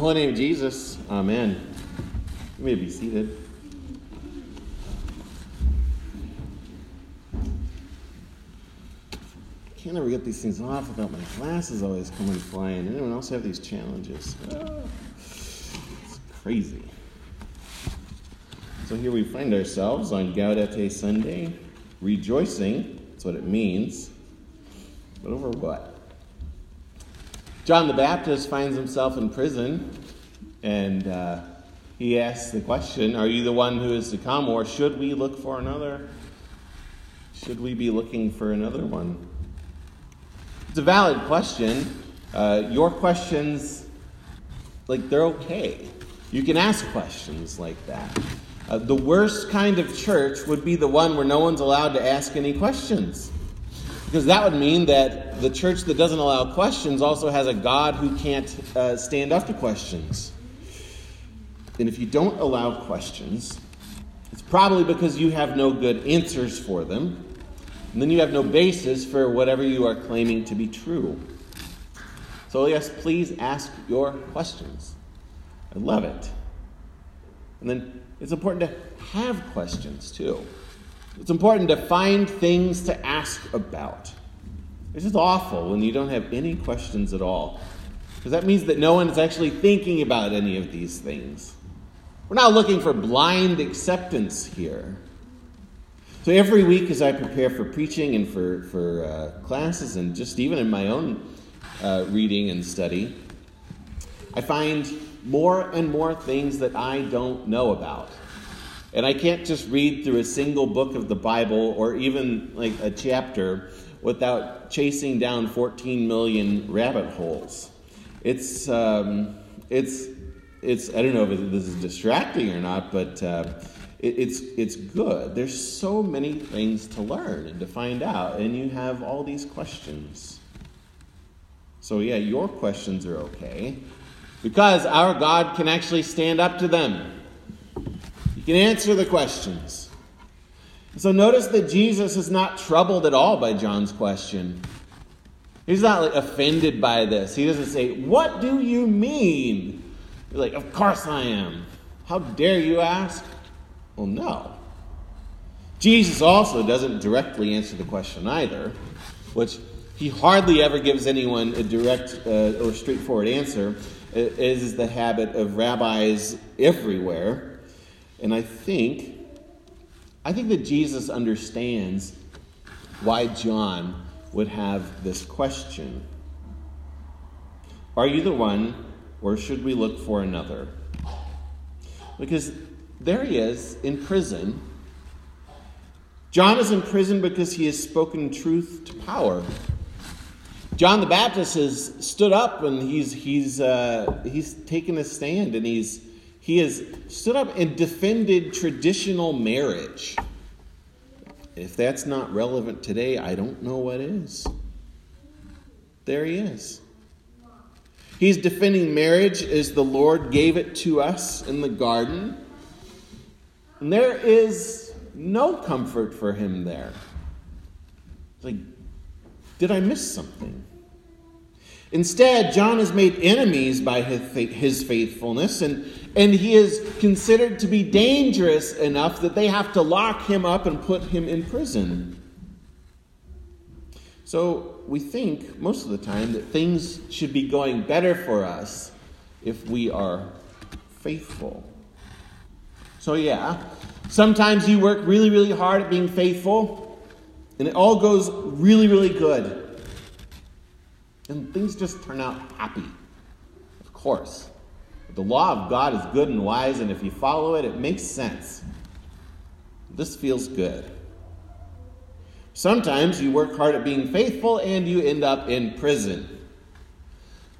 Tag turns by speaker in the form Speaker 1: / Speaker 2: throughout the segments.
Speaker 1: the holy name of Jesus, amen. You may be seated. I can't ever get these things off without my glasses always coming flying. Anyone else have these challenges? Oh, it's crazy. So here we find ourselves on Gaudete Sunday, rejoicing. That's what it means. But over what? John the Baptist finds himself in prison, and uh, he asks the question Are you the one who is to come, or should we look for another? Should we be looking for another one? It's a valid question. Uh, your questions, like, they're okay. You can ask questions like that. Uh, the worst kind of church would be the one where no one's allowed to ask any questions. Because that would mean that the church that doesn't allow questions also has a God who can't uh, stand up to questions. And if you don't allow questions, it's probably because you have no good answers for them. And then you have no basis for whatever you are claiming to be true. So, yes, please ask your questions. I love it. And then it's important to have questions too. It's important to find things to ask about. It's just awful when you don't have any questions at all. Because that means that no one is actually thinking about any of these things. We're not looking for blind acceptance here. So every week, as I prepare for preaching and for, for uh, classes, and just even in my own uh, reading and study, I find more and more things that I don't know about. And I can't just read through a single book of the Bible or even like a chapter without chasing down 14 million rabbit holes. It's, um, it's, it's, I don't know if this is distracting or not, but uh, it, it's, it's good. There's so many things to learn and to find out, and you have all these questions. So, yeah, your questions are okay because our God can actually stand up to them. Can answer the questions. So notice that Jesus is not troubled at all by John's question. He's not like offended by this. He doesn't say, What do you mean? He's like, Of course I am. How dare you ask? Well, no. Jesus also doesn't directly answer the question either, which he hardly ever gives anyone a direct uh, or straightforward answer, is the habit of rabbis everywhere. And I think I think that Jesus understands why John would have this question Are you the one, or should we look for another? Because there he is in prison. John is in prison because he has spoken truth to power. John the Baptist has stood up and he's, he's, uh, he's taken a stand and he's, he has stood up and defended traditional marriage. If that's not relevant today, I don't know what is. There he is. He's defending marriage as the Lord gave it to us in the garden. And there is no comfort for him there. like, did I miss something? Instead, John is made enemies by his faithfulness, and, and he is considered to be dangerous enough that they have to lock him up and put him in prison. So we think most of the time that things should be going better for us if we are faithful. So, yeah, sometimes you work really, really hard at being faithful, and it all goes really, really good and things just turn out happy. Of course. The law of God is good and wise, and if you follow it, it makes sense. This feels good. Sometimes you work hard at being faithful and you end up in prison.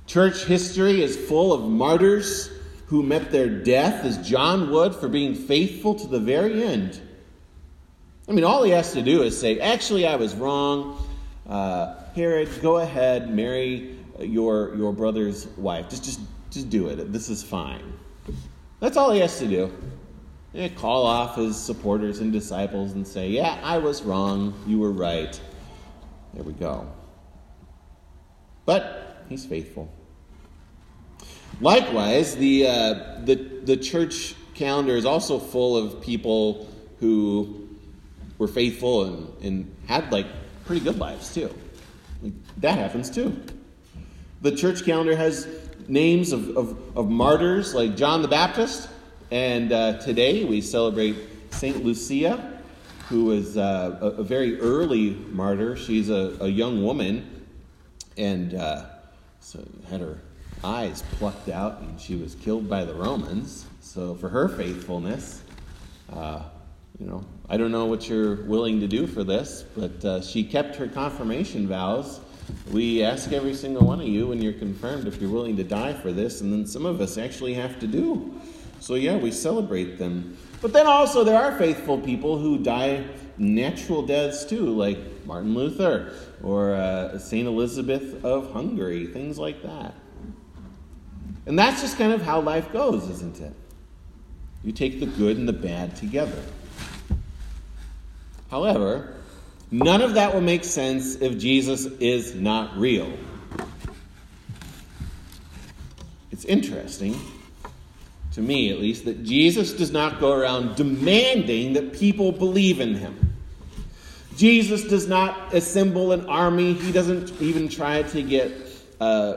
Speaker 1: Church history is full of martyrs who met their death as John would for being faithful to the very end. I mean, all he has to do is say, Actually, I was wrong. Uh, Herod, go ahead, marry your, your brother's wife. Just, just, just do it. This is fine. That's all he has to do. Call off his supporters and disciples and say, Yeah, I was wrong. You were right. There we go. But he's faithful. Likewise, the, uh, the, the church calendar is also full of people who were faithful and, and had like pretty good lives too. Like, that happens too. The church calendar has names of, of, of martyrs like John the Baptist, and uh, today we celebrate St. Lucia, who was uh, a, a, very early martyr. She's a, a young woman and uh, so had her eyes plucked out, and she was killed by the Romans. So for her faithfulness, uh, you know, I don't know what you're willing to do for this, but uh, she kept her confirmation vows. We ask every single one of you when you're confirmed if you're willing to die for this, and then some of us actually have to do. So, yeah, we celebrate them. But then also, there are faithful people who die natural deaths too, like Martin Luther or uh, St. Elizabeth of Hungary, things like that. And that's just kind of how life goes, isn't it? You take the good and the bad together. However, none of that will make sense if Jesus is not real. It's interesting, to me at least, that Jesus does not go around demanding that people believe in him. Jesus does not assemble an army. He doesn't even try to get, uh,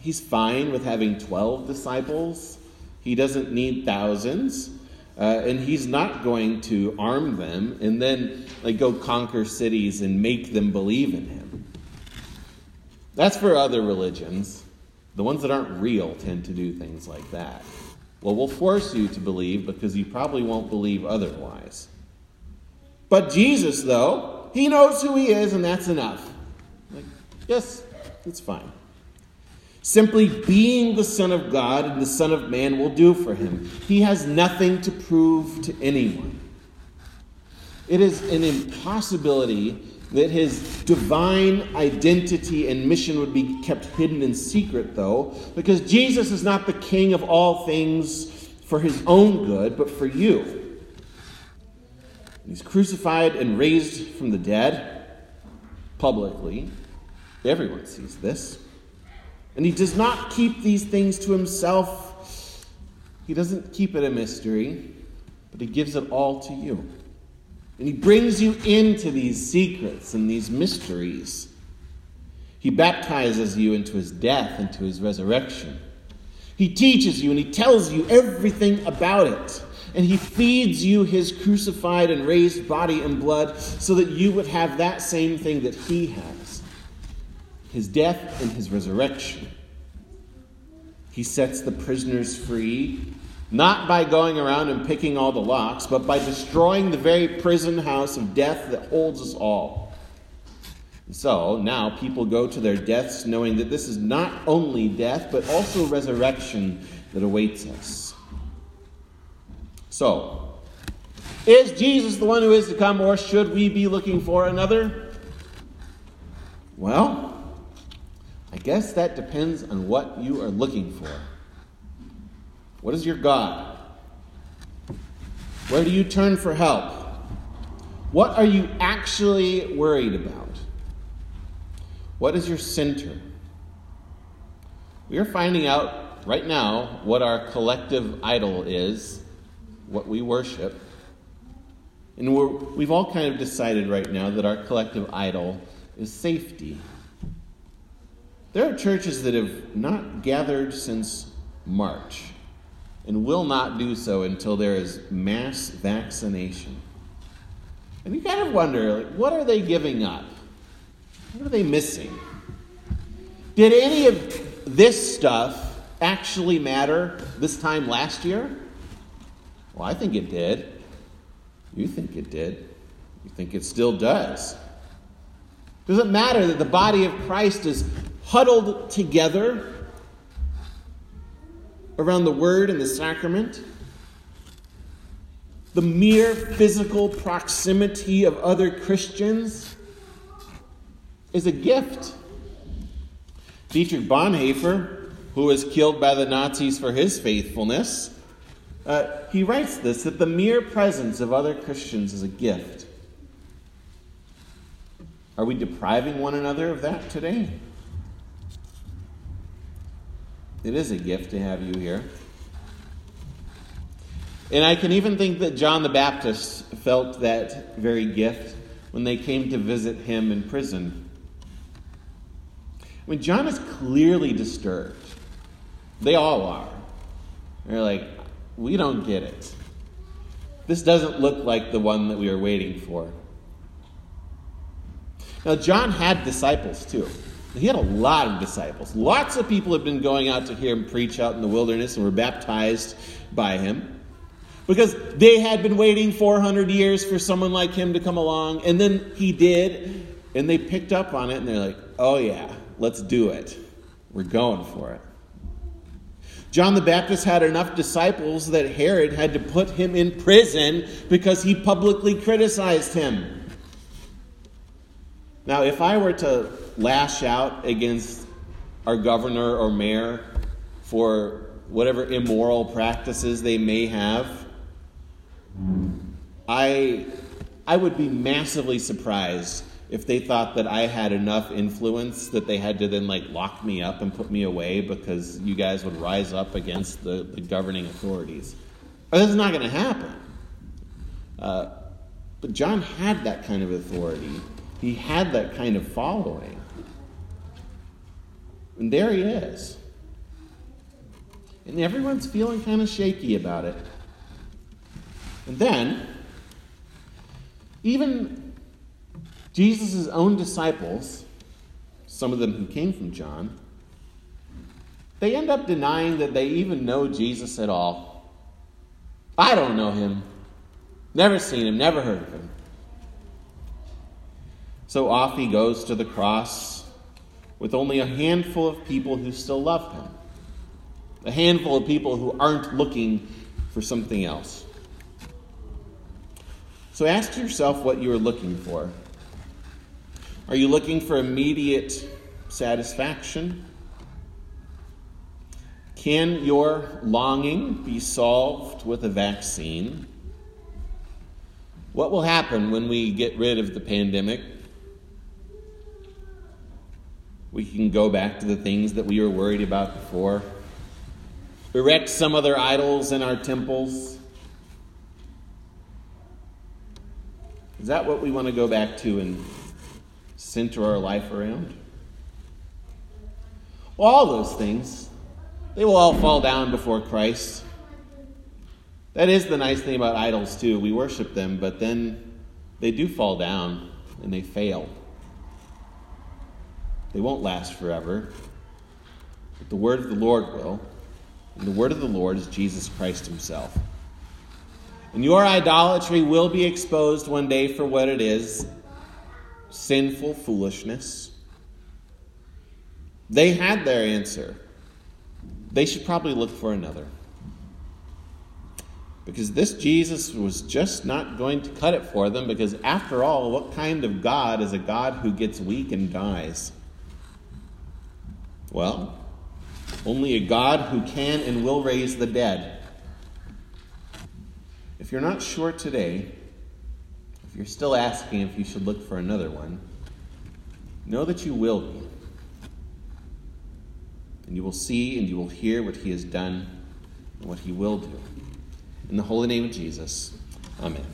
Speaker 1: he's fine with having 12 disciples. He doesn't need thousands. Uh, and he's not going to arm them and then like go conquer cities and make them believe in him. That's for other religions. The ones that aren't real tend to do things like that. Well, we'll force you to believe because you probably won't believe otherwise. But Jesus, though, he knows who he is, and that's enough. Like, yes, it's fine. Simply being the Son of God and the Son of Man will do for him. He has nothing to prove to anyone. It is an impossibility that his divine identity and mission would be kept hidden in secret, though, because Jesus is not the king of all things for his own good, but for you. He's crucified and raised from the dead publicly. Everyone sees this. And he does not keep these things to himself. He doesn't keep it a mystery, but he gives it all to you. And he brings you into these secrets and these mysteries. He baptizes you into his death, into his resurrection. He teaches you and he tells you everything about it and he feeds you his crucified and raised body and blood so that you would have that same thing that he has his death and his resurrection. He sets the prisoners free, not by going around and picking all the locks, but by destroying the very prison house of death that holds us all. So now people go to their deaths knowing that this is not only death, but also resurrection that awaits us. So, is Jesus the one who is to come, or should we be looking for another? Well, I guess that depends on what you are looking for. What is your God? Where do you turn for help? What are you actually worried about? What is your center? We are finding out right now what our collective idol is what we worship. And we have all kind of decided right now that our collective idol is safety. There are churches that have not gathered since March and will not do so until there is mass vaccination. And you kind of wonder, like, what are they giving up? What are they missing? Did any of this stuff actually matter this time last year? Well, I think it did. You think it did. You think it still does. Does it matter that the body of Christ is huddled together around the word and the sacrament? The mere physical proximity of other Christians is a gift. Dietrich Bonhoeffer, who was killed by the Nazis for his faithfulness, uh, he writes this that the mere presence of other Christians is a gift. Are we depriving one another of that today? It is a gift to have you here. And I can even think that John the Baptist felt that very gift when they came to visit him in prison. When John is clearly disturbed. They all are. They're like, we don't get it. This doesn't look like the one that we were waiting for. Now, John had disciples too. He had a lot of disciples. Lots of people had been going out to hear him preach out in the wilderness and were baptized by him because they had been waiting 400 years for someone like him to come along. And then he did, and they picked up on it and they're like, oh, yeah, let's do it. We're going for it. John the Baptist had enough disciples that Herod had to put him in prison because he publicly criticized him. Now, if I were to lash out against our governor or mayor for whatever immoral practices they may have, I, I would be massively surprised if they thought that I had enough influence that they had to then like lock me up and put me away because you guys would rise up against the, the governing authorities. But is not going to happen. Uh, but John had that kind of authority. He had that kind of following. And there he is. And everyone's feeling kind of shaky about it. And then, even Jesus' own disciples, some of them who came from John, they end up denying that they even know Jesus at all. I don't know him. Never seen him, never heard of him. So off he goes to the cross with only a handful of people who still love him. A handful of people who aren't looking for something else. So ask yourself what you are looking for. Are you looking for immediate satisfaction? Can your longing be solved with a vaccine? What will happen when we get rid of the pandemic? We can go back to the things that we were worried about before. Erect some other idols in our temples. Is that what we want to go back to and center our life around? Well, all those things, they will all fall down before Christ. That is the nice thing about idols, too. We worship them, but then they do fall down and they fail. They won't last forever. But the word of the Lord will. And the word of the Lord is Jesus Christ Himself. And your idolatry will be exposed one day for what it is sinful foolishness. They had their answer. They should probably look for another. Because this Jesus was just not going to cut it for them, because after all, what kind of God is a God who gets weak and dies? Well, only a God who can and will raise the dead. If you're not sure today, if you're still asking if you should look for another one, know that you will be. And you will see and you will hear what he has done and what he will do. In the holy name of Jesus, amen.